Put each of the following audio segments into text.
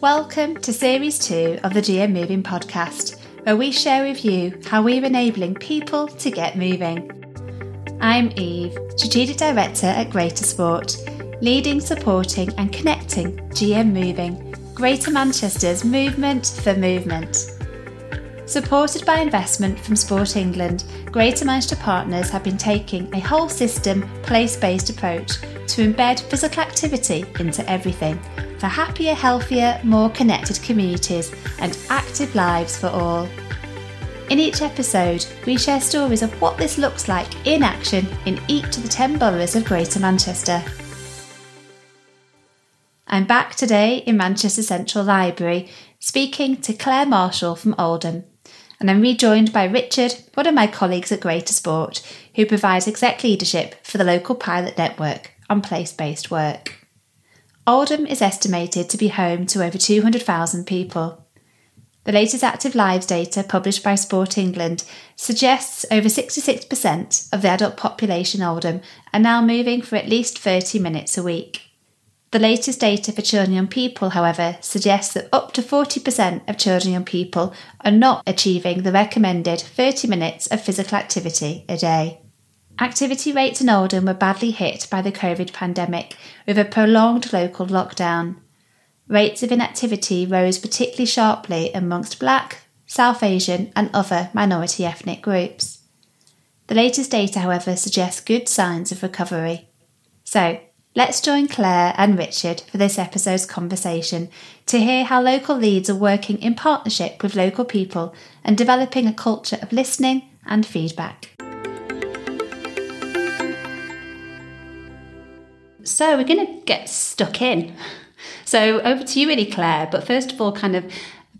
Welcome to Series 2 of the GM Moving podcast, where we share with you how we're enabling people to get moving. I'm Eve, Strategic Director at Greater Sport, leading, supporting, and connecting GM Moving, Greater Manchester's movement for movement. Supported by investment from Sport England, Greater Manchester partners have been taking a whole system, place based approach to embed physical activity into everything for happier, healthier, more connected communities and active lives for all. In each episode, we share stories of what this looks like in action in each of the 10 boroughs of Greater Manchester. I'm back today in Manchester Central Library speaking to Claire Marshall from Oldham, and I'm rejoined by Richard, one of my colleagues at Greater Sport, who provides exec leadership for the local pilot network on place based work. Oldham is estimated to be home to over 200,000 people. The latest active lives data published by Sport England suggests over 66% of the adult population Oldham are now moving for at least 30 minutes a week. The latest data for children and young people, however, suggests that up to 40% of children and young people are not achieving the recommended 30 minutes of physical activity a day. Activity rates in Oldham were badly hit by the COVID pandemic with a prolonged local lockdown. Rates of inactivity rose particularly sharply amongst Black, South Asian, and other minority ethnic groups. The latest data, however, suggests good signs of recovery. So, let's join Claire and Richard for this episode's conversation to hear how local leads are working in partnership with local people and developing a culture of listening and feedback. So we're going to get stuck in. So over to you, really, Claire. But first of all, kind of a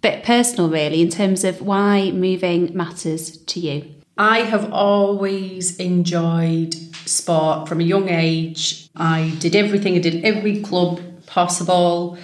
bit personal, really, in terms of why moving matters to you. I have always enjoyed sport from a young age. I did everything, I did every club possible,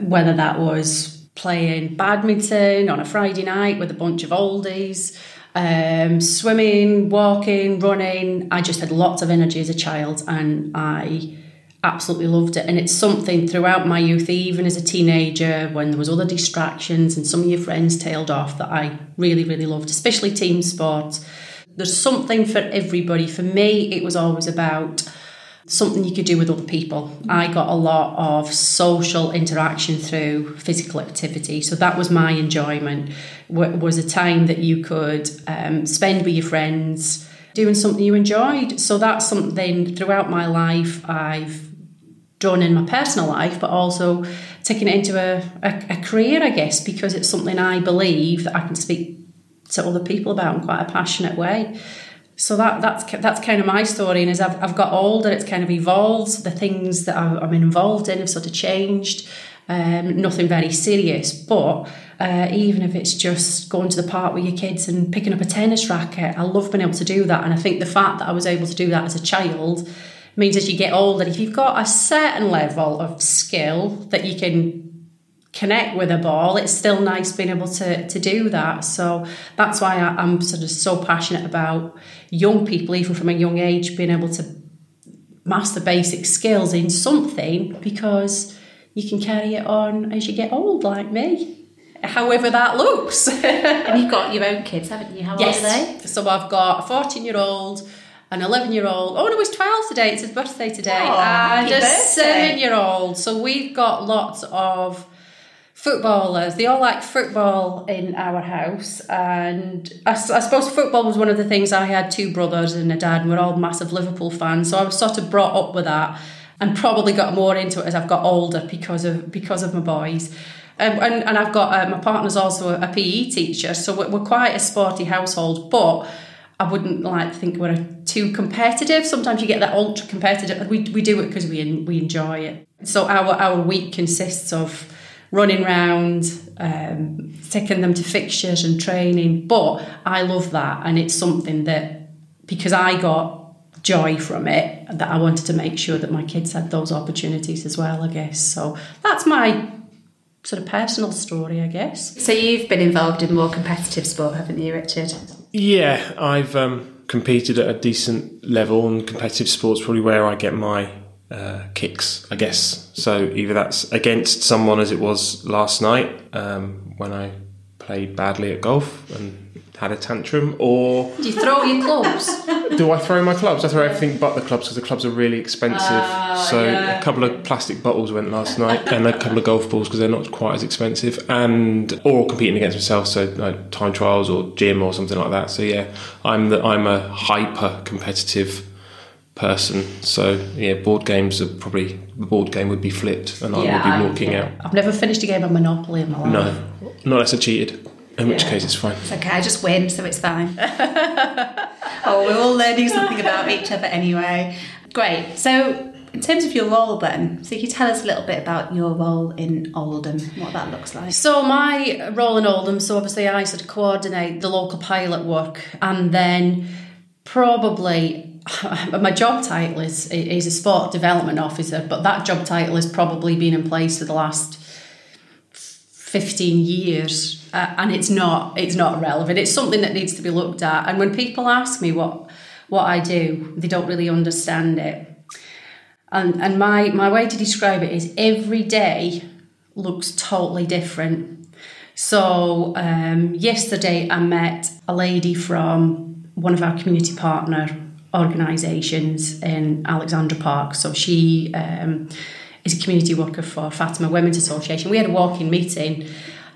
whether that was playing badminton on a Friday night with a bunch of oldies, um, swimming, walking, running. I just had lots of energy as a child and I absolutely loved it. And it's something throughout my youth even as a teenager when there was other distractions and some of your friends tailed off that I really really loved especially team sports. There's something for everybody. For me it was always about something you could do with other people. I got a lot of social interaction through physical activity. So that was my enjoyment. Was a time that you could um, spend with your friends doing something you enjoyed. So that's something throughout my life I've done in my personal life, but also taking it into a, a, a, career, I guess, because it's something I believe that I can speak to other people about in quite a passionate way. So that that's that's kind of my story, and as I've, I've got older, it's kind of evolved. The things that I'm involved in have sort of changed. Um, nothing very serious, but uh, even if it's just going to the park with your kids and picking up a tennis racket, I love being able to do that. And I think the fact that I was able to do that as a child means as you get older, if you've got a certain level of skill that you can connect with a ball, it's still nice being able to, to do that. So that's why I, am sort of so passionate about young people, even from a young age, being able to master basic skills in something because you can carry it on as you get old, like me. However, that looks. and you've got your own kids, haven't you? How yes. old are they? So I've got a 14 year old an 11 year old. Oh, no, he's 12 today. It's his birthday today. Oh, and a seven year old. So we've got lots of footballers. They all like football in our house. And I, I, suppose football was one of the things I had two brothers and a dad, and we're all massive Liverpool fans. So I was sort of brought up with that and probably got more into it as I've got older because of because of my boys. Um, and, and I've got uh, my partner's also a, a PE teacher, so we're, we're quite a sporty household. But I wouldn't like to think we're too competitive. Sometimes you get that ultra competitive. We, we do it because we we enjoy it. So our our week consists of running around, um, taking them to fixtures and training. But I love that, and it's something that because I got joy from it that I wanted to make sure that my kids had those opportunities as well. I guess so. That's my sort of personal story, I guess. So you've been involved in more competitive sport, haven't you, Richard? Yeah, I've um, competed at a decent level, and competitive sports probably where I get my uh, kicks, I guess. So either that's against someone as it was last night um, when I played badly at golf and had a tantrum, or Do you throw your clubs? do I throw my clubs? I throw everything but the clubs because the clubs are really expensive. Ah, so yeah. a couple of plastic bottles went last night, and a couple of golf balls because they're not quite as expensive, and or competing against myself, so like time trials or gym or something like that. So yeah, I'm the I'm a hyper competitive person. So yeah, board games are probably the board game would be flipped, and I would be walking out. I've never finished a game of Monopoly in my life. No, not unless I cheated. In which Yeah. case, it's fine. It's okay, I just win, so it's fine. oh, we're all learning something about each other anyway. Great. So, in terms of your role, then, so you tell us a little bit about your role in Oldham, what that looks like. So my role in Oldham, so obviously I sort of coordinate the local pilot work, and then probably my job title is is a sport development officer, but that job title has probably been in place for the last 15 years uh, and it's not it's not relevant. It's something that needs to be looked at. And when people ask me what what I do they don't really understand it. And and my my way to describe it is every day looks totally different. So um, yesterday I met a lady from one of our community partner organisations in Alexandra Park. So she um, is a community worker for Fatima Women's Association. We had a walking meeting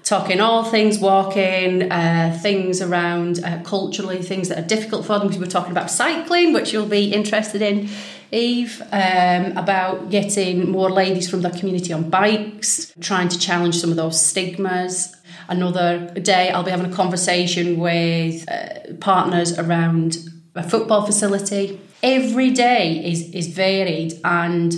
talking all things walking, uh, things around uh, culturally, things that are difficult for them. We were talking about cycling, which you'll be interested in, Eve, um, about getting more ladies from the community on bikes, trying to challenge some of those stigmas. Another day, I'll be having a conversation with uh, partners around a football facility. Every day is, is varied and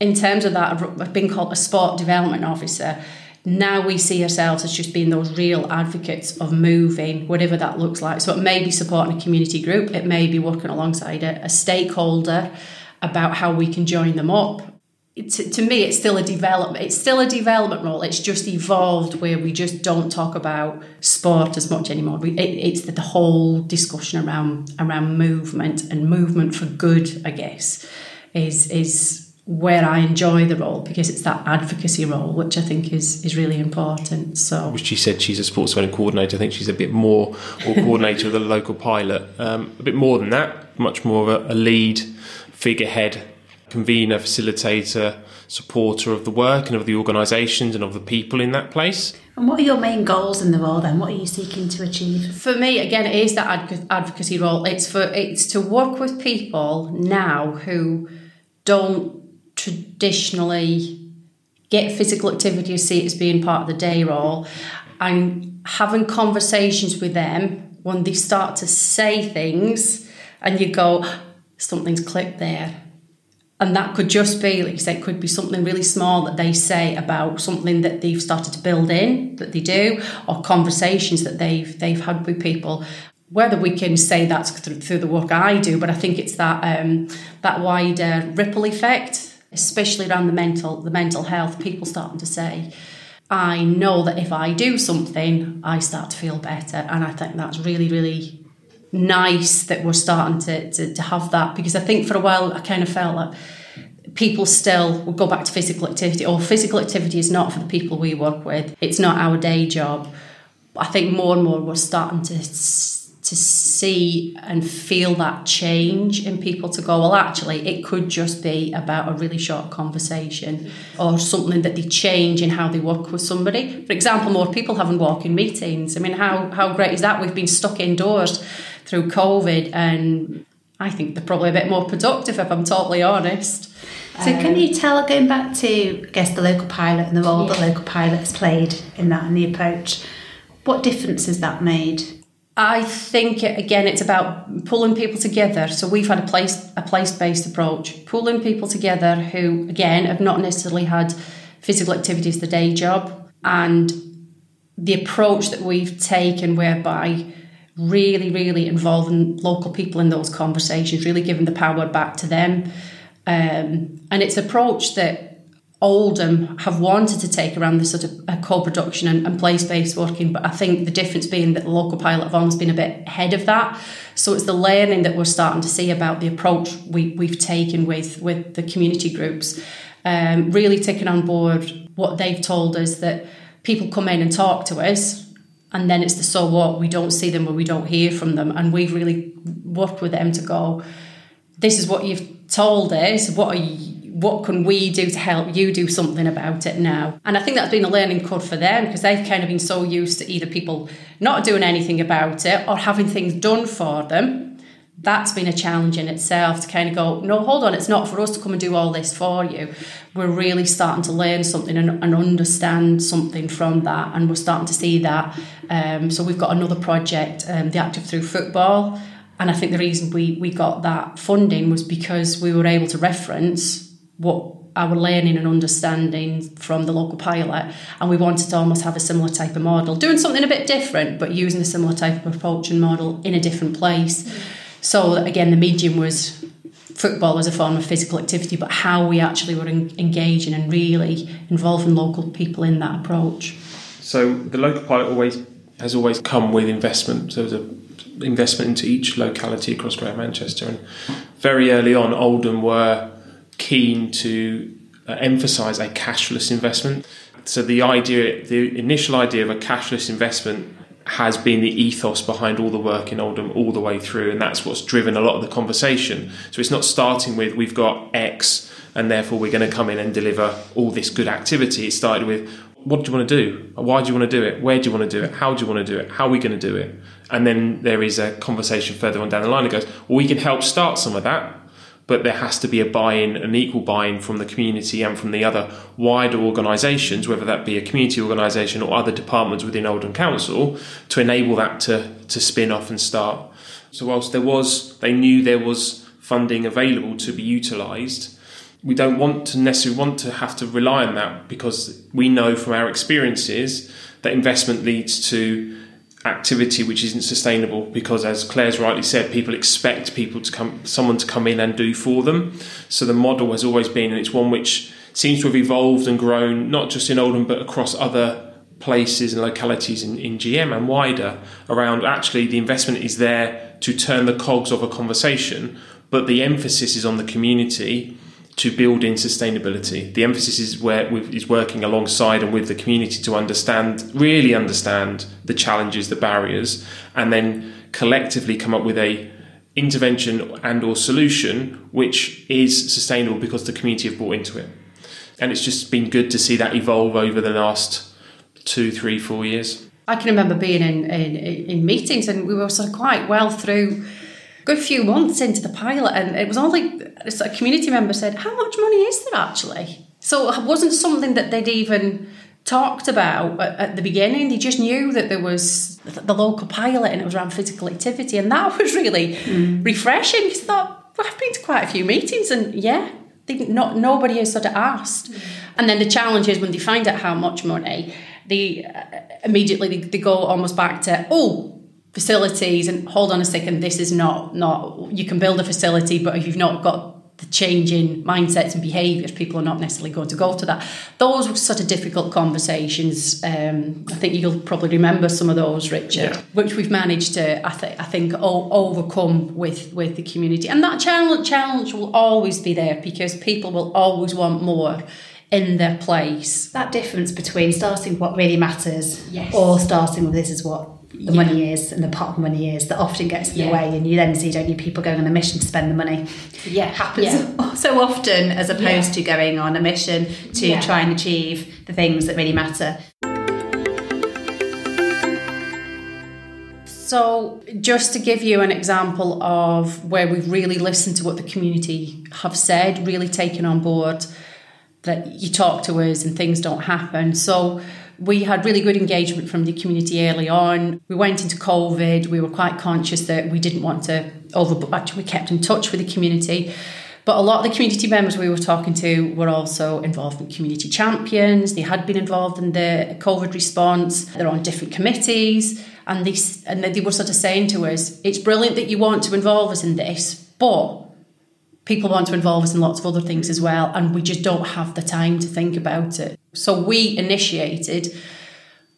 in terms of that, I've been called a sport development officer. Now we see ourselves as just being those real advocates of moving, whatever that looks like. So it may be supporting a community group, it may be working alongside a, a stakeholder about how we can join them up. To, to me, it's still a development. It's still a development role. It's just evolved where we just don't talk about sport as much anymore. We, it, it's the, the whole discussion around around movement and movement for good. I guess is is where I enjoy the role because it's that advocacy role, which I think is is really important. So She said she's a sports development coordinator. I think she's a bit more, or coordinator of the local pilot. Um, a bit more than that, much more of a, a lead, figurehead, convener, facilitator, supporter of the work and of the organisations and of the people in that place. And what are your main goals in the role then? What are you seeking to achieve? for me, again, it is that adv- advocacy role. It's for it's to work with people now who don't traditionally get physical activity see it as being part of the day role. And having conversations with them. When they start to say things and you go something's clicked there. And that could just be like you say it could be something really small that they say about something that they've started to build in that they do or conversations that they've they've had with people. Whether we can say that's through, through the work I do but I think it's that um, that wider ripple effect especially around the mental the mental health people starting to say I know that if I do something I start to feel better. And I think that's really really nice that we're starting to, to, to have that because I think for a while I kind of felt like people still will go back to physical activity or physical activity is not for the people we work with. It's not our day job. I think more and more we're starting to to see and feel that change in people to go well actually it could just be about a really short conversation or something that they change in how they work with somebody. For example more people having walking meetings. I mean how how great is that? We've been stuck indoors through COVID and I think they're probably a bit more productive if I'm totally honest. So, can um, you tell, going back to, I guess, the local pilot and the role the local pilot has played in that and the approach, what difference has that made? I think again, it's about pulling people together. So we've had a place a place based approach, pulling people together who again have not necessarily had physical activity as the day job, and the approach that we've taken, whereby really, really involving local people in those conversations, really giving the power back to them, um, and it's approach that Oldham have wanted to take around this sort of uh, co-production and, and place-based working, but I think the difference being that the local pilot have almost been a bit ahead of that. So it's the learning that we're starting to see about the approach we, we've taken with with the community groups, um, really taking on board what they've told us that people come in and talk to us, and then it's the so what we don't see them or we don't hear from them, and we've really worked with them to go. This is what you've told us. What are you? What can we do to help you do something about it now? And I think that's been a learning curve for them because they've kind of been so used to either people not doing anything about it or having things done for them. That's been a challenge in itself to kind of go, no, hold on, it's not for us to come and do all this for you. We're really starting to learn something and, and understand something from that, and we're starting to see that. Um, so we've got another project, um, the Active Through Football, and I think the reason we we got that funding was because we were able to reference what our learning and understanding from the local pilot and we wanted to almost have a similar type of model doing something a bit different but using a similar type of approach and model in a different place. So again the medium was football as a form of physical activity but how we actually were engaging and really involving local people in that approach. So the local pilot always has always come with investment. So there's a investment into each locality across Greater Manchester and very early on Oldham were keen to uh, emphasize a cashless investment. So the idea, the initial idea of a cashless investment has been the ethos behind all the work in Oldham all the way through, and that's what's driven a lot of the conversation. So it's not starting with we've got X and therefore we're going to come in and deliver all this good activity. It started with what do you want to do? Why do you want to do it? Where do you want to do it? How do you want to do it? How are we going to do it? And then there is a conversation further on down the line that goes, well, we can help start some of that but there has to be a buy-in, an equal buy-in from the community and from the other wider organisations, whether that be a community organisation or other departments within Oldham Council, to enable that to to spin off and start. So whilst there was, they knew there was funding available to be utilised. We don't want to necessarily want to have to rely on that because we know from our experiences that investment leads to activity which isn't sustainable because as Claire's rightly said people expect people to come someone to come in and do for them. So the model has always been and it's one which seems to have evolved and grown not just in Oldham but across other places and localities in, in GM and wider around actually the investment is there to turn the cogs of a conversation but the emphasis is on the community to build in sustainability. The emphasis is where is working alongside and with the community to understand, really understand the challenges, the barriers, and then collectively come up with a intervention and or solution which is sustainable because the community have bought into it. And it's just been good to see that evolve over the last two, three, four years. I can remember being in, in, in meetings and we were sort of quite well through good few months into the pilot, and it was only a community member said, "How much money is there actually?" So it wasn't something that they'd even talked about at, the beginning. They just knew that there was the local pilot and it was around physical activity, and that was really mm. refreshing. Because thought well, I've been to quite a few meetings, and yeah, they, not nobody has sort of asked. Mm. And then the challenge is when they find out how much money, they uh, immediately they, they go almost back to oh facilities and hold on a second this is not not you can build a facility but if you've not got the change in mindsets and behaviours people are not necessarily going to go to that those were sort of difficult conversations um, I think you'll probably remember some of those Richard yeah. which we've managed to I, th- I think o- overcome with with the community and that challenge challenge will always be there because people will always want more in their place that difference between starting what really matters yes. or starting with this is what the yeah. money is and the pot of money is that often gets in yeah. the way and you then see don't you people going on a mission to spend the money yeah happens yeah. so often as opposed to going on a mission to try and achieve the things that really matter So, just to give you an example of where we've really listened to what the community have said, really taken on board that you talk to us and things don't happen. So, we had really good engagement from the community early on. We went into COVID. We were quite conscious that we didn't want to overbook. Actually, we kept in touch with the community. But a lot of the community members we were talking to were also involved in community champions. They had been involved in the COVID response. They're on different committees. And they, and they were sort of saying to us, it's brilliant that you want to involve us in this, but people want to involve us in lots of other things as well, and we just don't have the time to think about it. So we initiated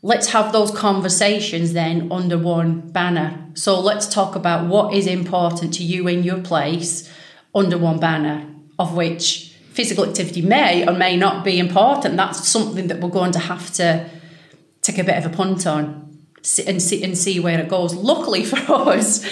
let's have those conversations then under one banner. So let's talk about what is important to you in your place under one banner, of which physical activity may or may not be important. That's something that we're going to have to take a bit of a punt on and see and see where it goes. Luckily for us,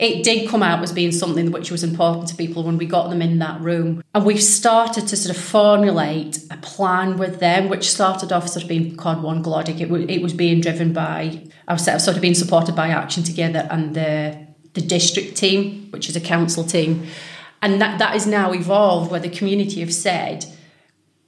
it did come out as being something which was important to people when we got them in that room. And we've started to sort of formulate a plan with them, which started off sort of being called One Glodwick. It, was, it was being driven by, I was sort of being supported by Action Together and the, the district team, which is a council team. And that, that is now evolved where the community have said,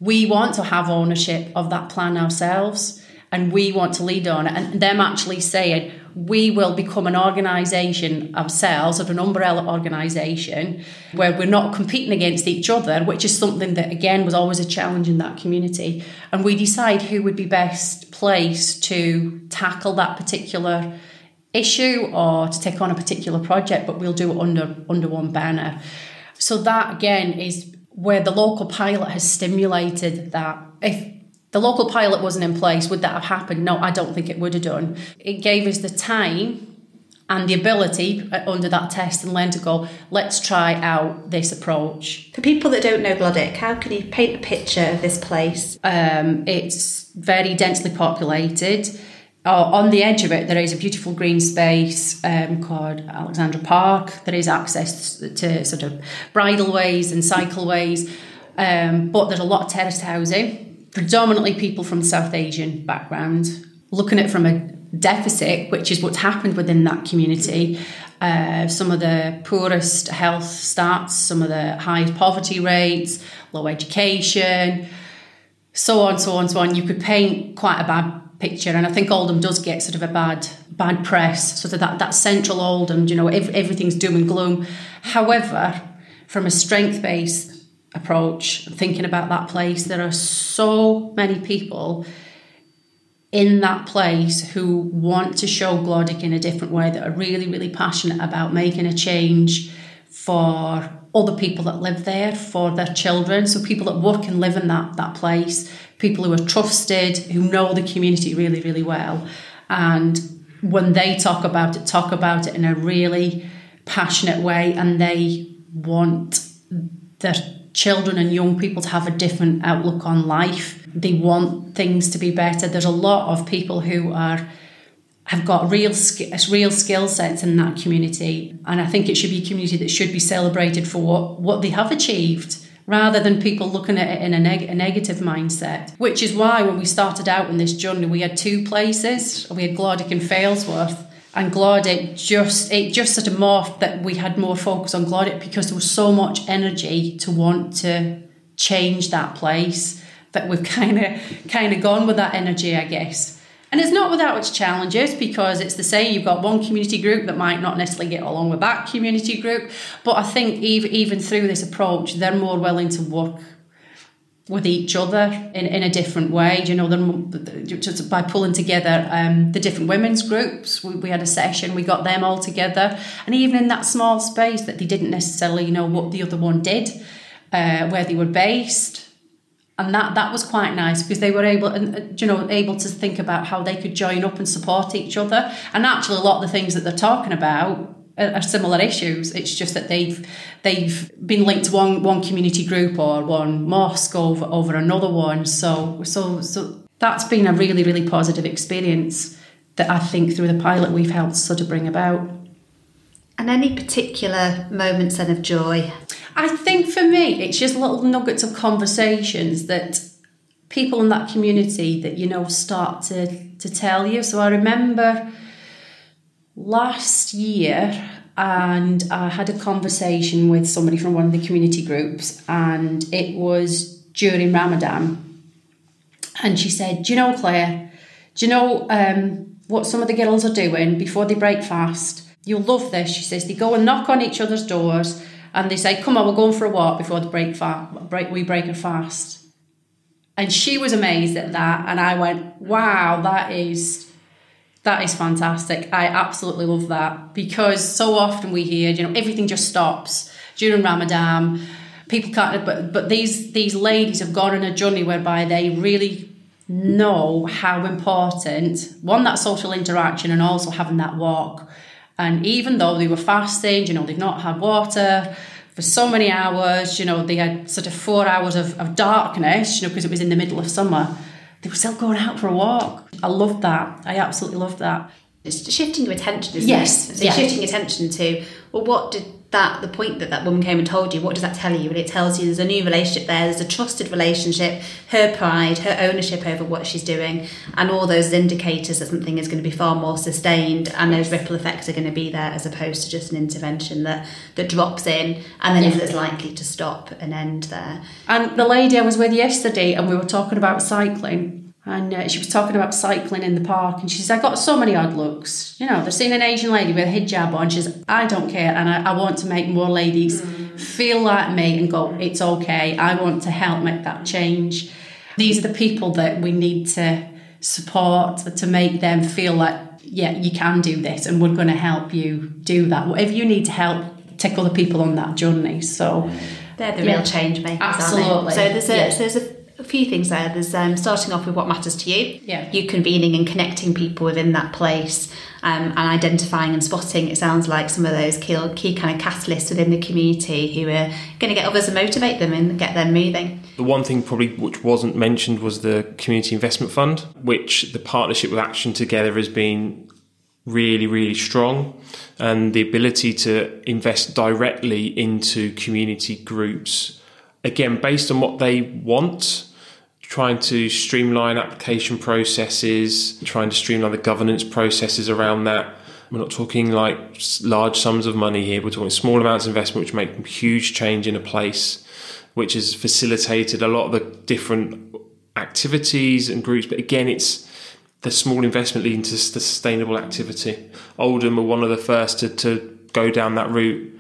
we want to have ownership of that plan ourselves and we want to lead on it. And them actually saying, we will become an organisation ourselves, of an umbrella organisation, where we're not competing against each other, which is something that, again, was always a challenge in that community. And we decide who would be best placed to tackle that particular issue or to take on a particular project, but we'll do it under, under one banner. So, that again is where the local pilot has stimulated that. If the local pilot wasn't in place, would that have happened? No, I don't think it would have done. It gave us the time and the ability uh, under that test and learn to go, let's try out this approach. For people that don't know Glodwick, how can you paint a picture of this place? Um, it's very densely populated. Uh, on the edge of it, there is a beautiful green space um, called Alexandra Park. There is access to sort of bridleways and cycleways, um, but there's a lot of terraced housing predominantly people from South Asian background, looking at it from a deficit, which is what's happened within that community. Uh, some of the poorest health stats, some of the highest poverty rates, low education, so on, so on, so on. You could paint quite a bad picture, and I think Oldham does get sort of a bad bad press. Sort of that that central Oldham, you know, everything's doom and gloom. However, from a strength based approach, thinking about that place. There are so many people in that place who want to show Glodwick in a different way that are really, really passionate about making a change for other people that live there, for their children. So people that work and live in that that place, people who are trusted, who know the community really, really well. And when they talk about it, talk about it in a really passionate way and they want their children and young people to have a different outlook on life. They want things to be better. There's a lot of people who are have got real real skill sets in that community, and I think it should be a community that should be celebrated for what what they have achieved. Rather than people looking at it in a, neg- a negative mindset, which is why when we started out in this journey, we had two places. We had Glodwick and Failsworth, and Glodwick just it just sort of morphed that we had more focus on Glodwick because there was so much energy to want to change that place that we've kind of kind of gone with that energy, I guess. And it's not without its challenges because it's the same. You've got one community group that might not necessarily get along with that community group, but I think even even through this approach, they're more willing to work with each other in, in a different way. You know, just by pulling together um, the different women's groups, we, we, had a session, we got them all together, and even in that small space that they didn't necessarily know what the other one did, uh, where they were based. And that, that was quite nice because they were able, and you know, able to think about how they could join up and support each other. And actually, a lot of the things that they're talking about are similar issues. It's just that they've they've been linked to one one community group or one mosque over over another one. So so so that's been a really really positive experience that I think through the pilot we've helped sort of bring about. And any particular moments then of joy? I think for me, it's just little nuggets of conversations that people in that community that you know start to to tell you. So I remember last year and I had a conversation with somebody from one of the community groups, and it was during Ramadan. And she said, Do you know, Claire, do you know um, what some of the girls are doing before they break fast? You'll love this. She says, They go and knock on each other's doors and they say, Come on, we're going for a walk before the break, fa- break we break a fast. And she was amazed at that. And I went, Wow, that is that is fantastic. I absolutely love that because so often we hear, you know, everything just stops during Ramadan. People can't, but but these these ladies have gone on a journey whereby they really know how important one that social interaction and also having that walk. And even though they were fasting, you know, they've not had water for so many hours, you know, they had sort of four hours of, of darkness, you know, because it was in the middle of summer. They were still going out for a walk. I love that. I absolutely love that. It's shifting your attention, isn't Yes, it? So yeah. shifting attention to, well, what did that, the point that that woman came and told you, what does that tell you? And it tells you there's a new relationship there, there's a trusted relationship, her pride, her ownership over what she's doing, and all those indicators that something is going to be far more sustained and those ripple effects are going to be there as opposed to just an intervention that, that drops in and then Yeah. is likely to stop and end there. And the lady I was with yesterday, and we were talking about cycling, and uh, she was talking about cycling in the park, and she says, "I got so many odd looks. You know, they're seeing an Asian lady with a hijab on. She says, I don't care, and I, I want to make more ladies feel like me and go, it's okay. I want to help make that change. These are the people that we need to support to make them feel like, yeah, you can do this, and we're going to help you do that. Whatever you need to help." Take other people on that journey. So, They're the Yeah. real change makers, Absolutely. So there's a, Yeah. so there's a, a few things there. There's um, starting off with what matters to you. Yeah. You convening and connecting people within that place, um, and identifying and spotting. It sounds like some of those key, key kind of catalysts within the community who are going to get others and motivate them and get them moving. The one thing probably which wasn't mentioned was the Community Investment Fund, which the partnership with Action Together has been really, really strong. And the ability to invest directly into community groups, again, based on what they want, trying to streamline application processes, trying to streamline the governance processes around that. We're not talking like large sums of money here. We're talking small amounts of investment, which make huge change in a place, which has facilitated a lot of the different activities and groups. But again, it's the small investment leading to the sustainable activity. Oldham were one of the first to, to go down that route.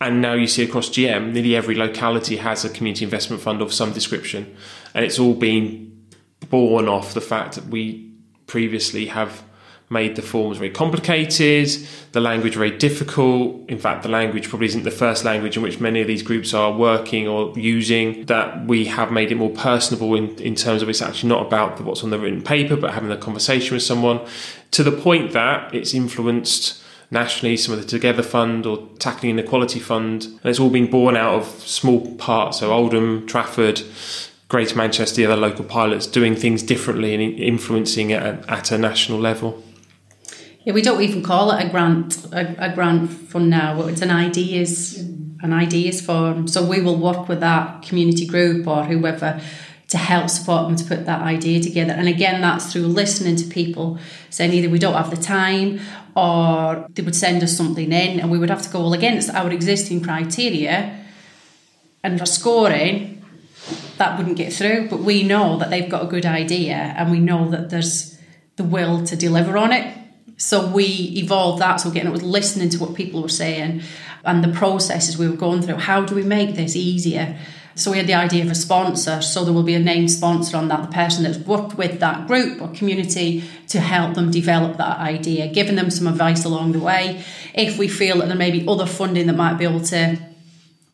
And now you see across GM, nearly every locality has a community investment fund of some description. And it's all been born off the fact that we previously have made the forms very complicated, the language very difficult. In fact, the language probably isn't the first language in which many of these groups are working or using, that we have made it more personable in, in terms of it's actually not about what's on the written paper, but having a conversation with someone to the point that it's influenced nationally some of the Together Fund or Tackling Inequality Fund, and it's all been born out of small parts. So Oldham, Trafford, Greater Manchester, the other local pilots doing things differently and influencing it at, at a national level. Yeah, we don't even call it a grant a, a grant fund now. It's an ideas an ideas forum. So we will work with that community group or whoever to help support them to put that idea together. And again, that's through listening to people saying either we don't have the time or they would send us something in and we would have to go well against our existing criteria and our scoring that wouldn't get through. But we know that they've got a good idea and we know that there's the will to deliver on it. So we evolved that. So again, it was listening to what people were saying and the processes we were going through. How do we make this easier? So we had the idea of a sponsor. So there will be a named sponsor on that, the person that's worked with that group or community to help them develop that idea, giving them some advice along the way. If we feel that there may be other funding that might be able to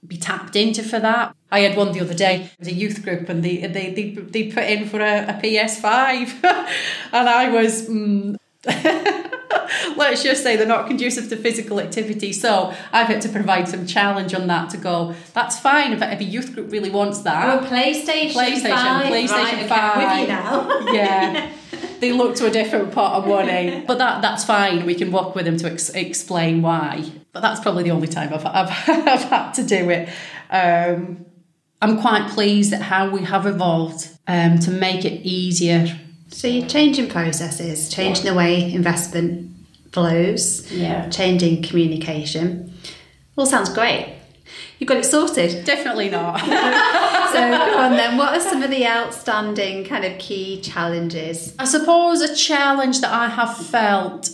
be tapped into for that. I had one the other day. It was a youth group, and they they they, they put in for a, a PS5, and I was. Mm, let's just say they're not conducive to physical activity. So I've had to provide some challenge on that to go. That's fine if, if a youth group really wants that. Oh, PlayStation, PlayStation, 5. PlayStation right, okay, 5. I'm with you now. yeah. They look to a different pot of money, but that that's fine. We can work with them to ex- explain why. But that's probably the only time I've I've, I've had to do it. Um, I'm quite pleased at how we have evolved um, to make it easier. So you're changing processes, changing the way investment flows, Yeah. changing communication. All sounds great. You've got it sorted. Definitely not. So go on then. What are some of the outstanding kind of key challenges? I suppose a challenge that I have felt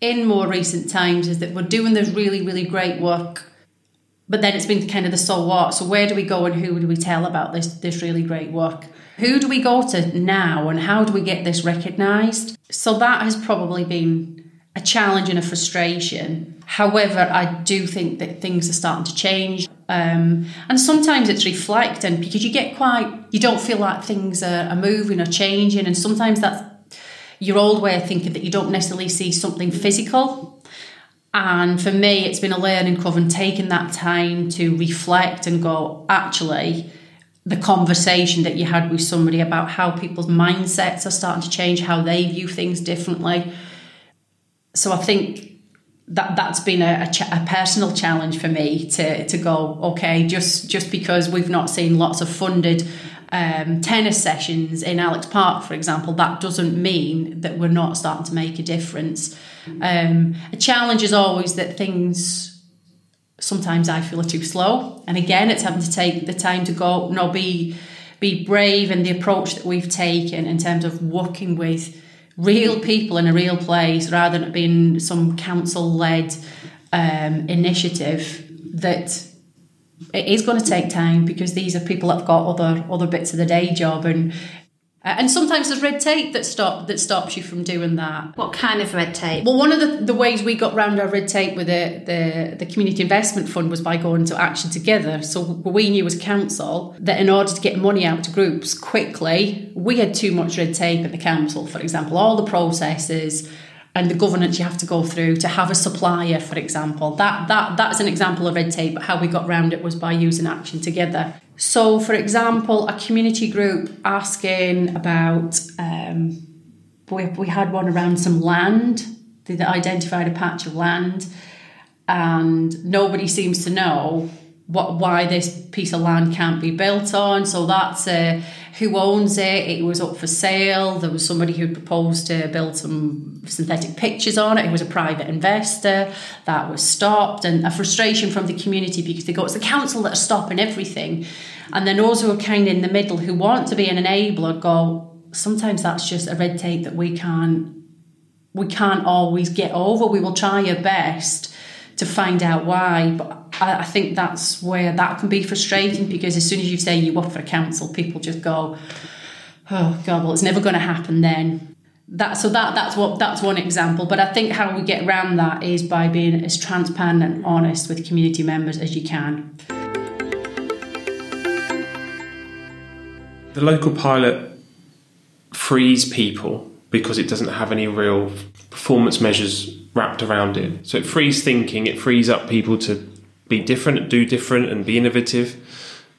in more recent times is that we're doing this really, really great work, but then it's been kind of the so what. So where do we go and who do we tell about this this really great work? Who do we go to now and how do we get this recognised? So that has probably been a challenge and a frustration. However, I do think that things are starting to change. Um, and sometimes it's reflecting because you get quite, you don't feel like things are, are moving or changing. And sometimes that's your old way of thinking that you don't necessarily see something physical. And for me, it's been a learning curve and taking that time to reflect and go, actually, the conversation that you had with somebody about how people's mindsets are starting to change, how they view things differently. So I think that that's been a, a, ch- a, personal challenge for me to to go okay just just because we've not seen lots of funded um, tennis sessions in Alex Park, for example, that doesn't mean that we're not starting to make a difference. Um, a challenge is always that things sometimes I feel are too slow, and again, it's having to take the time to go. No, be be brave in the approach that we've taken in terms of working with real people in a real place rather than it being some council led um, initiative that it is going to take time because these are people that've got other other bits of the day job and uh, and sometimes there's red tape that stop that stops you from doing that. What kind of red tape? Well, one of the, the ways we got round our red tape with the, the, the community investment fund was by going to action together. So we knew as council that in order to get money out to groups quickly, we had too much red tape at the council. For example, all the processes and the governance you have to go through to have a supplier, for example. That that that's an example of red tape. But how we got round it was by using action together. So, for example, a community group asking about, um, we, we had one around some land. They identified a patch of land, and nobody seems to know what why this piece of land can't be built on. So that's uh, who owns it. It was up for sale. There was somebody who proposed to build some synthetic pitches on it. It was a private investor that was stopped, and a frustration from the community because they go, it's the council that are stopping everything. And then those who are kind of in the middle who want to be an enabler go, sometimes that's just a red tape that we can't we can't always get over. We will try our best to find out why, but I, I think that's where that can be frustrating because as soon as you say you for a council, people just go, "Oh God, well, it's never going to happen." Then that so that that's what that's one example. But I think how we get around that is by being as transparent and honest with community members as you can. The local pilot frees people because it doesn't have any real performance measures wrapped around it. So it frees thinking, it frees up people to be different, do different, and be innovative.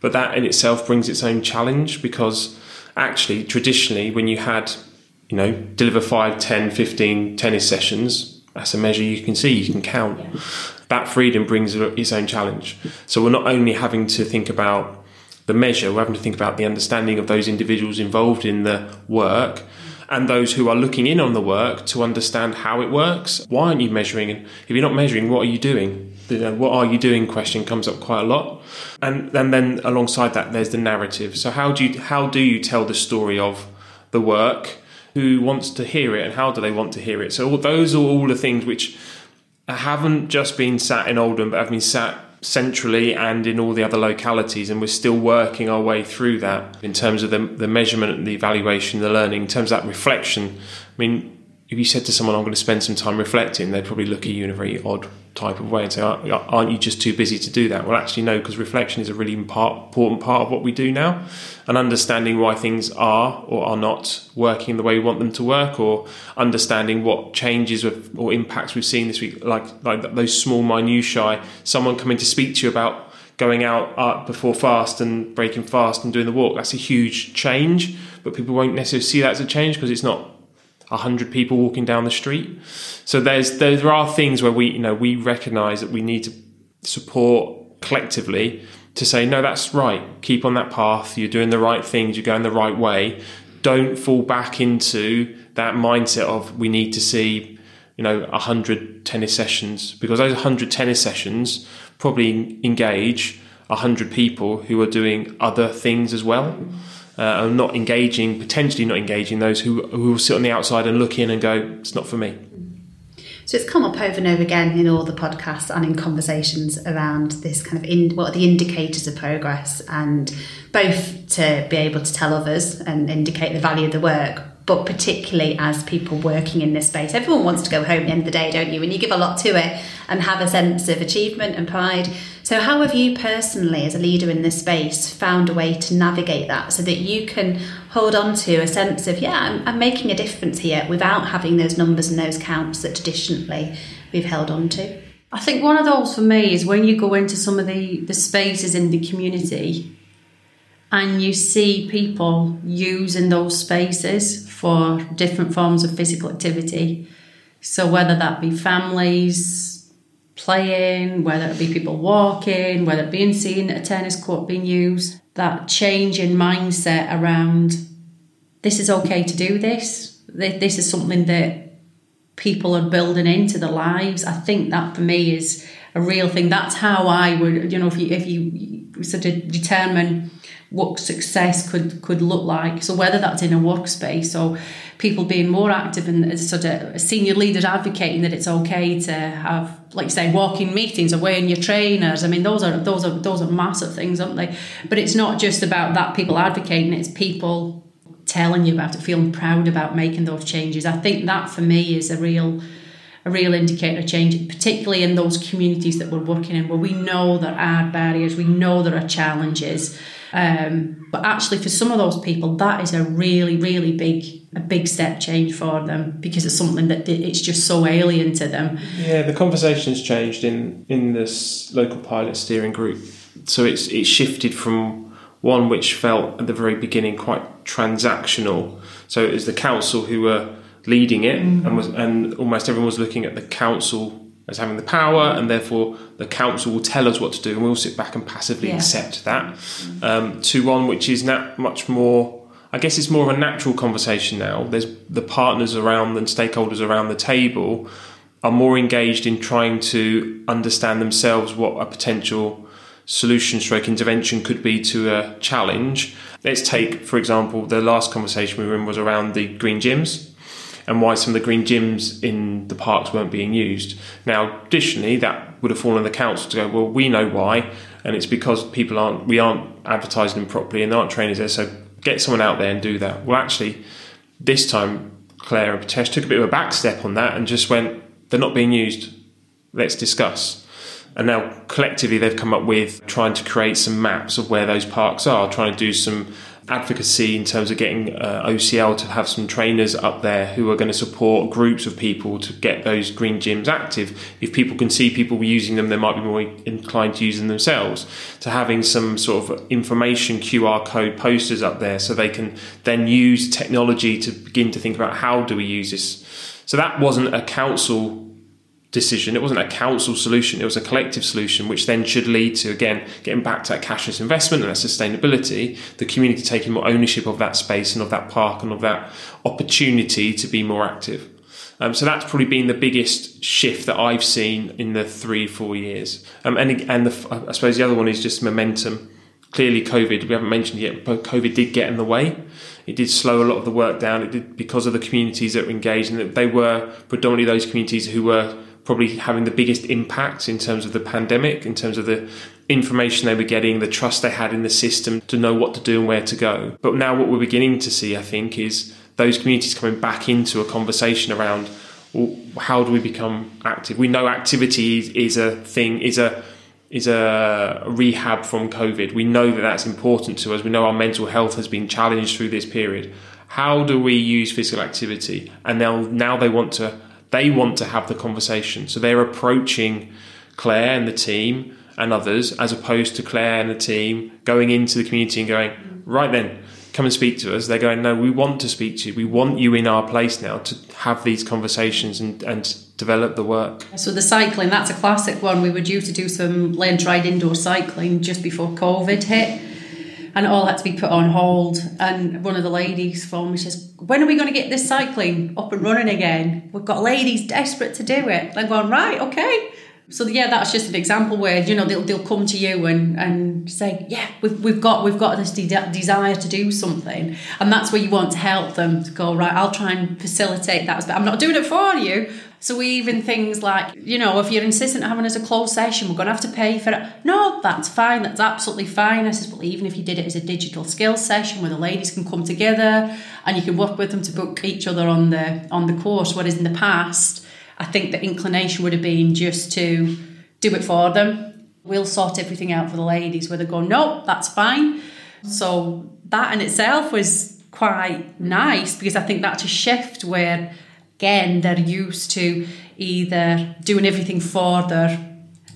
But that in itself brings its own challenge because actually, traditionally, when you had, you know, deliver 5, 10, 15 tennis sessions, that's a measure you can see, you can count. Yeah. That freedom brings its own challenge. So we're not only having to think about the measure, we're having to think about the understanding of those individuals involved in the work and those who are looking in on the work to understand how it works. Why aren't you measuring? If you're not measuring, what are you doing? The uh, what are you doing question comes up quite a lot. And, and then alongside that, there's the narrative. So how do you how do you tell the story of the work? Who wants to hear it, and how do they want to hear it? So all, those are all the things which haven't just been sat in Oldham, but have been sat centrally and in all the other localities, and we're still working our way through that in terms of the, the measurement, the evaluation, the learning, in terms of that reflection. I mean, if you said to someone, I'm going to spend some time reflecting, they'd probably look at you in a very odd type of way and say, Aren't you just too busy to do that? Well, actually, no, because reflection is a really important part of what we do now. And understanding why things are or are not working the way we want them to work, or understanding what changes or impacts we've seen this week, like, like those small minutiae, someone coming to speak to you about going out uh, before fast and breaking fast and doing the walk. That's a huge change, but people won't necessarily see that as a change because it's not hundred people walking down the street. So there's there are things where we you know we recognise that we need to support collectively to say no that's right. Keep on that path. You're doing the right things. You're going the right way. Don't fall back into that mindset of we need to see you know 100 tennis sessions because those 100 tennis sessions probably engage 100 people who are doing other things as well uh, and not engaging, potentially not engaging those who, who will sit on the outside and look in and go, it's not for me. So it's come up over and over again in all the podcasts and in conversations around this kind of in, what are the indicators of progress, and both to be able to tell others and indicate the value of the work, but particularly as people working in this space. Everyone wants to go home at the end of the day, don't you? And you give a lot to it and have a sense of achievement and pride. So, how have you personally, as a leader in this space, found a way to navigate that so that you can hold on to a sense of, yeah, I'm, I'm making a difference here without having those numbers and those counts that traditionally we've held on to? I think one of those for me is when you go into some of the, the spaces in the community and you see people using those spaces for different forms of physical activity. So, whether that be families, playing, whether it be people walking, whether it being seen a tennis court being used, that change in mindset around this is okay to do this. This is something that people are building into their lives. I think that for me is a real thing. That's how I would, you know, if you if you sort of determine what success could could look like. So whether that's in a workspace or people being more active and sort of senior leaders advocating that it's okay to have, like you say, walking meetings or wearing your trainers. I mean, those are those are those are massive things, aren't they? But it's not just about that people advocating; it's people telling you about it, feeling proud about making those changes. I think that for me is a real a real indicator of change, particularly in those communities that we're working in, where we know there are barriers, we know there are challenges. Um, but actually, for some of those people, that is a really, really big, a big step change for them because it's something that it's just so alien to them. Yeah, the conversation's changed in in this local pilot steering group, so it's it's shifted from one which felt at the very beginning quite transactional. So it was the council who were leading it, mm-hmm. and was and almost everyone was looking at the council as having the power, and therefore the council will tell us what to do, and we'll sit back and passively yeah. accept that. Um, to one which is not much more. I guess it's more of a natural conversation now. There's the partners around and stakeholders around the table are more engaged in trying to understand themselves what a potential solution stroke intervention could be to a challenge. Let's take, for example, the last conversation we were in was around the green gyms and why some of the green gyms in the parks weren't being used. Now, additionally, that would have fallen on the council to go, well, we know why, and it's because people aren't, we aren't advertising them properly and there aren't trainers there, so get someone out there and do that. Well, actually, this time, Claire and took a bit of a back step on that and just went, they're not being used, let's discuss. And now collectively they've come up with trying to create some maps of where those parks are, trying to do some advocacy in terms of getting uh, OCL to have some trainers up there who are going to support groups of people to get those green gyms active. If people can see people using them, they might be more inclined to use them themselves. To having some sort of information QR code posters up there so they can then use technology to begin to think about how do we use this. So that wasn't a council decision. It wasn't a council solution, it was a collective solution, which then should lead to, again, getting back to that cashless investment and that sustainability, the community taking more ownership of that space and of that park and of that opportunity to be more active. Um, so that's probably been the biggest shift that I've seen in the three, four years. Um, and and the, I suppose the other one is just momentum. Clearly, COVID, we haven't mentioned yet, but COVID did get in the way. It did slow a lot of the work down. It did because of the communities that were engaged, and they were predominantly those communities who were probably having the biggest impact in terms of the pandemic, in terms of the information they were getting, the trust they had in the system to know what to do and where to go. But now, what we're beginning to see, I think, is those communities coming back into a conversation around well, how do we become active? We know activity is, is a thing, is a is a rehab from COVID. We know that that's important to us. We know our mental health has been challenged through this period. How do we use physical activity? And now, now they want to they want to have the conversation. So they're approaching Claire and the team and others as opposed to Claire and the team going into the community and going, right then, come and speak to us. They're going, no, we want to speak to you. We want you in our place now to have these conversations and, and develop the work. So the cycling, that's a classic one. We were due to do some lane tried indoor cycling just before COVID hit and it all had to be put on hold. And one of the ladies phoned me, she says, When are we going to get this cycling up and running again? We've got ladies desperate to do it. I'm going, Right, okay. So yeah, that's just an example where you know they'll, they'll come to you and, and say, yeah, we've, we've got we've got this de- desire to do something, and that's where you want to help them to go right. I'll try and facilitate that. But I'm not doing it for you. So even things like you know if you're insistent on having as a closed session, we're going to have to pay for it. No, that's fine. That's absolutely fine. I says, well, even if you did it as a digital skills session where the ladies can come together and you can work with them to book each other on the on the course, whereas in the past I think the inclination would have been just to do it for them. We'll sort everything out for the ladies, where they go, no, that's fine. So that in itself was quite nice because I think that's a shift where, again, they're used to either doing everything for their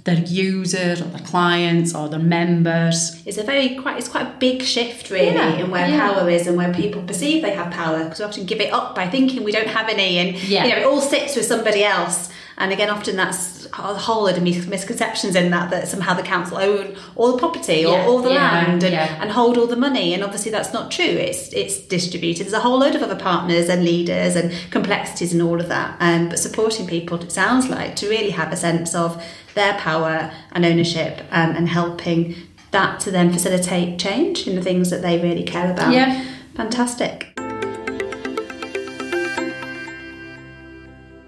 their users or their clients or their members. It's a very quite it's quite a big shift really Yeah, in where yeah. power is and where people perceive they have power because we often give it up by thinking we don't have any and Yeah. you know it all sits with somebody else and again often that's a whole load of mis- misconceptions in that that somehow the council own all the property or Yeah, all the yeah, land and, yeah. and hold all the money and obviously that's not true it's it's distributed there's a whole load of other partners and leaders and complexities and all of that um, but supporting people it sounds like to really have a sense of their power and ownership um, and helping that to then facilitate change in the things that they really care about Yeah. fantastic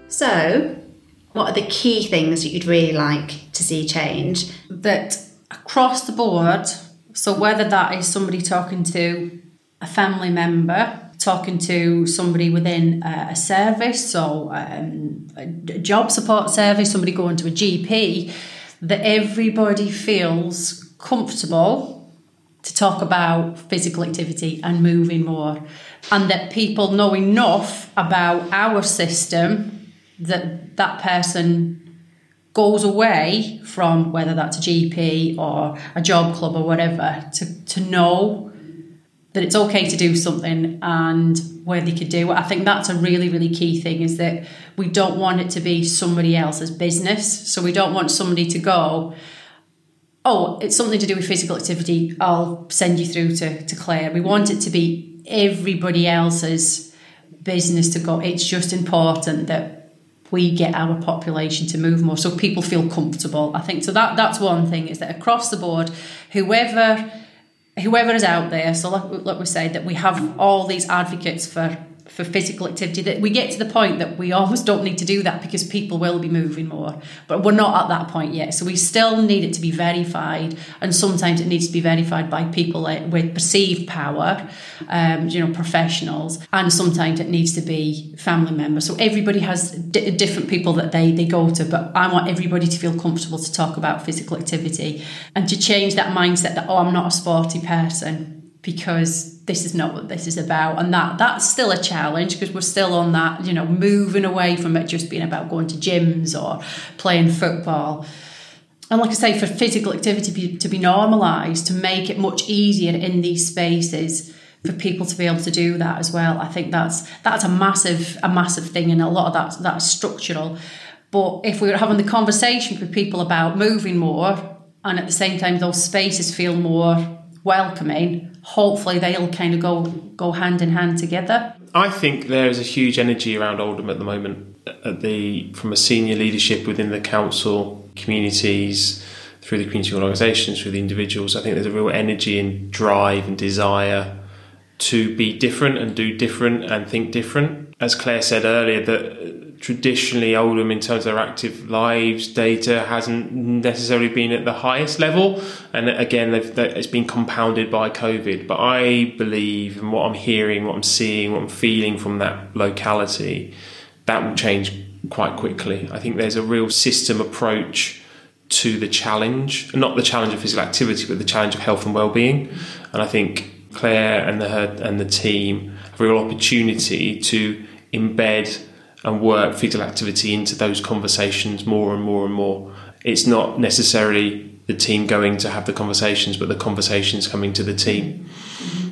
so what are the key things that you'd really like to see change? That across the board, so whether that is somebody talking to a family member, talking to somebody within a service, so um, a job support service, somebody going to a GP, that everybody feels comfortable to talk about physical activity and moving more, and that people know enough about our system that that person goes away from whether that's a GP or a job club or whatever to, to know that it's okay to do something and where they could do it. I think that's a really, really key thing is that we don't want it to be somebody else's business. So we don't want somebody to go, oh, it's something to do with physical activity. I'll send you through to, to Claire. We want it to be everybody else's business to go. It's just important that we get our population to move more so people feel comfortable. I think so that that's one thing is that across the board, whoever whoever is out there, so like, like we said, that we have all these advocates for for physical activity that we get to the point that we almost don't need to do that because people will be moving more. But we're not at that point yet. So we still need it to be verified and sometimes it needs to be verified by people uh, with perceived power um, you know professionals and sometimes it needs to be family members. So everybody has d- different people that they they go to but I want everybody to feel comfortable to talk about physical activity and to change that mindset that oh I'm not a sporty person because this is not what this is about. And that that's still a challenge because we're still on that you know moving away from it just being about going to gyms or playing football. And like I say for physical activity to be, to be normalized to make it much easier in these spaces for people to be able to do that as well I think that's that's a massive a massive thing and a lot of that that's structural. But if we were having the conversation with people about moving more and at the same time those spaces feel more welcoming hopefully they'll kind of go go hand in hand together I think there is a huge energy around Oldham at the moment, uh, at the from a senior leadership within the council, communities, through the community organisations, through the individuals. I think there's a real energy and drive and desire to be different and do different and think different. As Claire said earlier, that traditionally Oldham, in terms of their active lives data, hasn't necessarily been at the highest level. And again, it's been compounded by COVID. But I believe, and what I'm hearing, what I'm seeing, what I'm feeling from that locality, that will change quite quickly. I think there's a real system approach to the challenge, not the challenge of physical activity, but the challenge of health and well-being. And I think Claire and the and the team have a real opportunity to embed and work physical activity into those conversations more and more and more. It's not necessarily the team going to have the conversations, but the conversations coming to the team.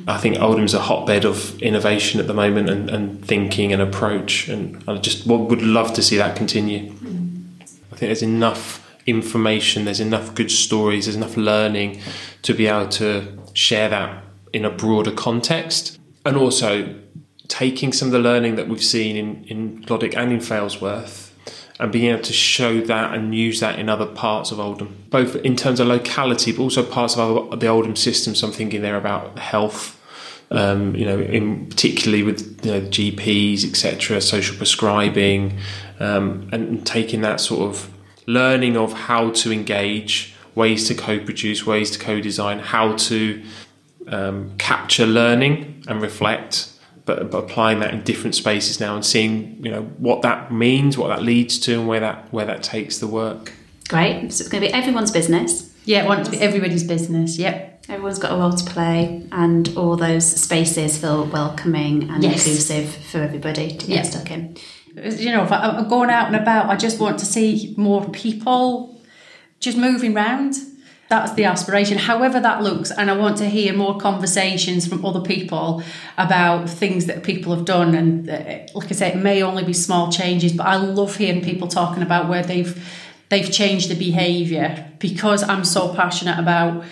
I think Oldham's a hotbed of innovation at the moment and, and thinking and approach, and I just would love to see that continue. I think there's enough information, there's enough good stories, there's enough learning to be able to share that in a broader context. And also taking some of the learning that we've seen in, in Glodwick and in Failsworth and being able to show that and use that in other parts of Oldham, both in terms of locality, but also parts of the Oldham system. So I'm thinking there about health, um, you know, in particularly with you know, GPs, etc., social prescribing, um, and taking that sort of learning of how to engage, ways to co-produce, ways to co-design, how to um, capture learning and reflect but, but applying that in different spaces now and seeing you know what that means, what that leads to, and where that where that takes the work. Great. So it's going to be everyone's business. Yeah, it wants to be everybody's business. Yep. Everyone's got a role to play, and all those spaces feel welcoming and yes. inclusive for everybody to get yep. stuck in. You know, if I'm going out and about, I just want to see more people just moving around that's the aspiration. However that looks and i want to hear more conversations from other people about things that people have done and uh, like i say it may only be small changes but i love hearing people talking about where they've they've changed the behavior because i'm so passionate about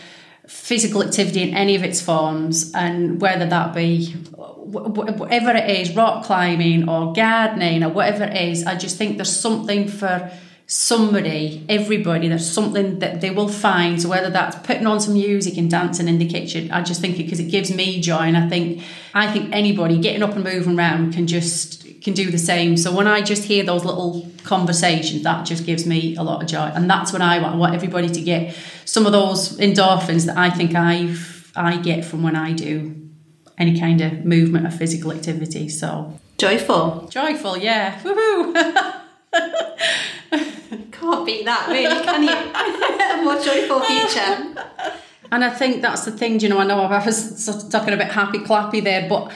physical activity in any of its forms and whether that be whatever it is rock climbing or gardening or whatever it is i just think there's something for somebody, everybody, there's something that they will find. So whether that's putting on some music and dancing in the kitchen, I just think it because it gives me joy, and I think I think anybody getting up and moving around can just can do the same. So when I just hear those little conversations, that just gives me a lot of joy, and that's what I want. I want everybody to get some of those endorphins that I think I've I get from when I do any kind of movement or physical activity. So joyful, joyful, yeah, woohoo. Can't beat that, really, can you? a more joyful future. And I think that's the thing, you know, I know I was sort of talking a bit happy clappy there, but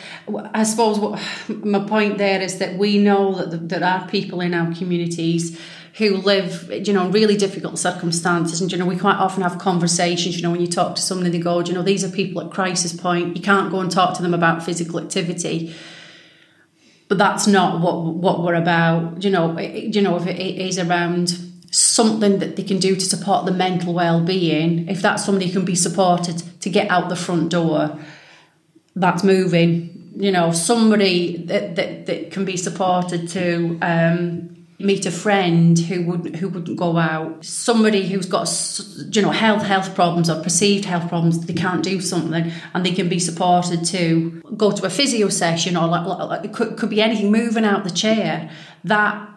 I suppose what my point there is that we know that there are people in our communities who live, you know, in really difficult circumstances. And, you know, we quite often have conversations, you know, when you talk to someone they go, you know, these are people at crisis point. You can't go and talk to them about physical activity but that's not what what we're about. You know, you know, if it is around something that they can do to support the mental well-being, if that somebody who can be supported to get out the front door, that's moving. You know, somebody that that, that can be supported to um, meet a friend who would who wouldn't go out. Somebody who's got you know health health problems or perceived health problems they can't do something and they can be supported to go to a physio session or like, like it could, could be anything moving out the chair. That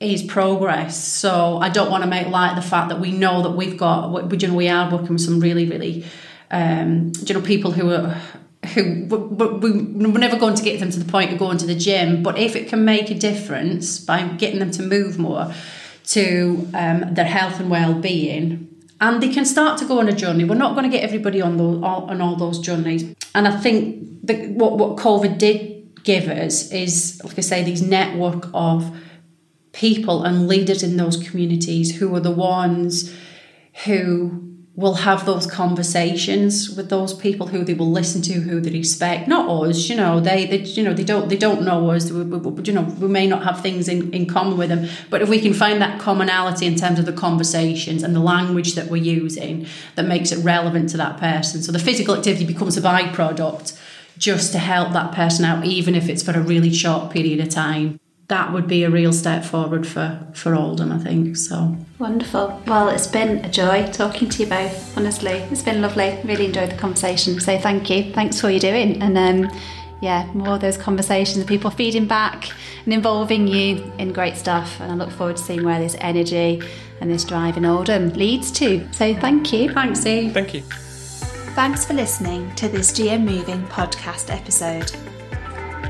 is progress. So i don't want to make light of the fact that we know that we've got you know we are working with some really really um, you know people who are who we're never going to get them to the point of going to the gym, but if it can make a difference by getting them to move more to um, their health and well-being, and they can start to go on a journey. We're not going to get everybody on those on all those journeys, and I think that what what COVID did give us is, like I say, these network of people and leaders in those communities who are the ones who will have those conversations with those people who they will listen to, who they respect. Not us, you know. They, they you know, they don't, they don't know us. We, we, you know, we may not have things in, in common with them, but if we can find that commonality in terms of the conversations and the language that we're using, that makes it relevant to that person. So the physical activity becomes a byproduct just to help that person out, even if it's for a really short period of time that would be a real step forward for for Oldham, I think. So wonderful. Well, it's been a joy talking to you both. Honestly, it's been lovely. Really enjoyed the conversation. So thank you. Thanks for what you're doing, and um, yeah, more of those conversations, people feeding back and involving you in great stuff. And I look forward to seeing where this energy and this drive in Oldham leads to. So thank you. Thanks, Eve. Thank you. Thanks for listening to this GM Moving podcast episode.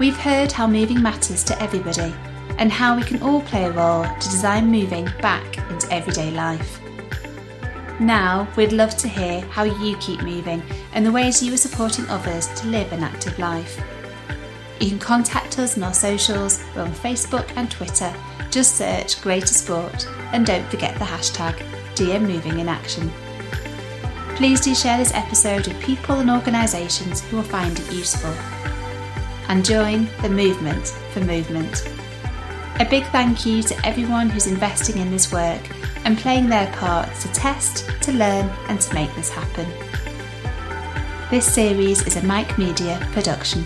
We've heard how moving matters to everybody and how we can all play a role to design moving back into everyday life. Now, we'd love to hear how you keep moving and the ways you are supporting others to live an active life. You can contact us on our socials, we're on Facebook and Twitter. Just search Greater Sport and don't forget the hashtag DM. Please do share this episode with people and organisations who will find it useful. And join the movement for movement. A big thank you to everyone who's investing in this work and playing their part to test, to learn, and to make this happen. This series is a Mike Media production.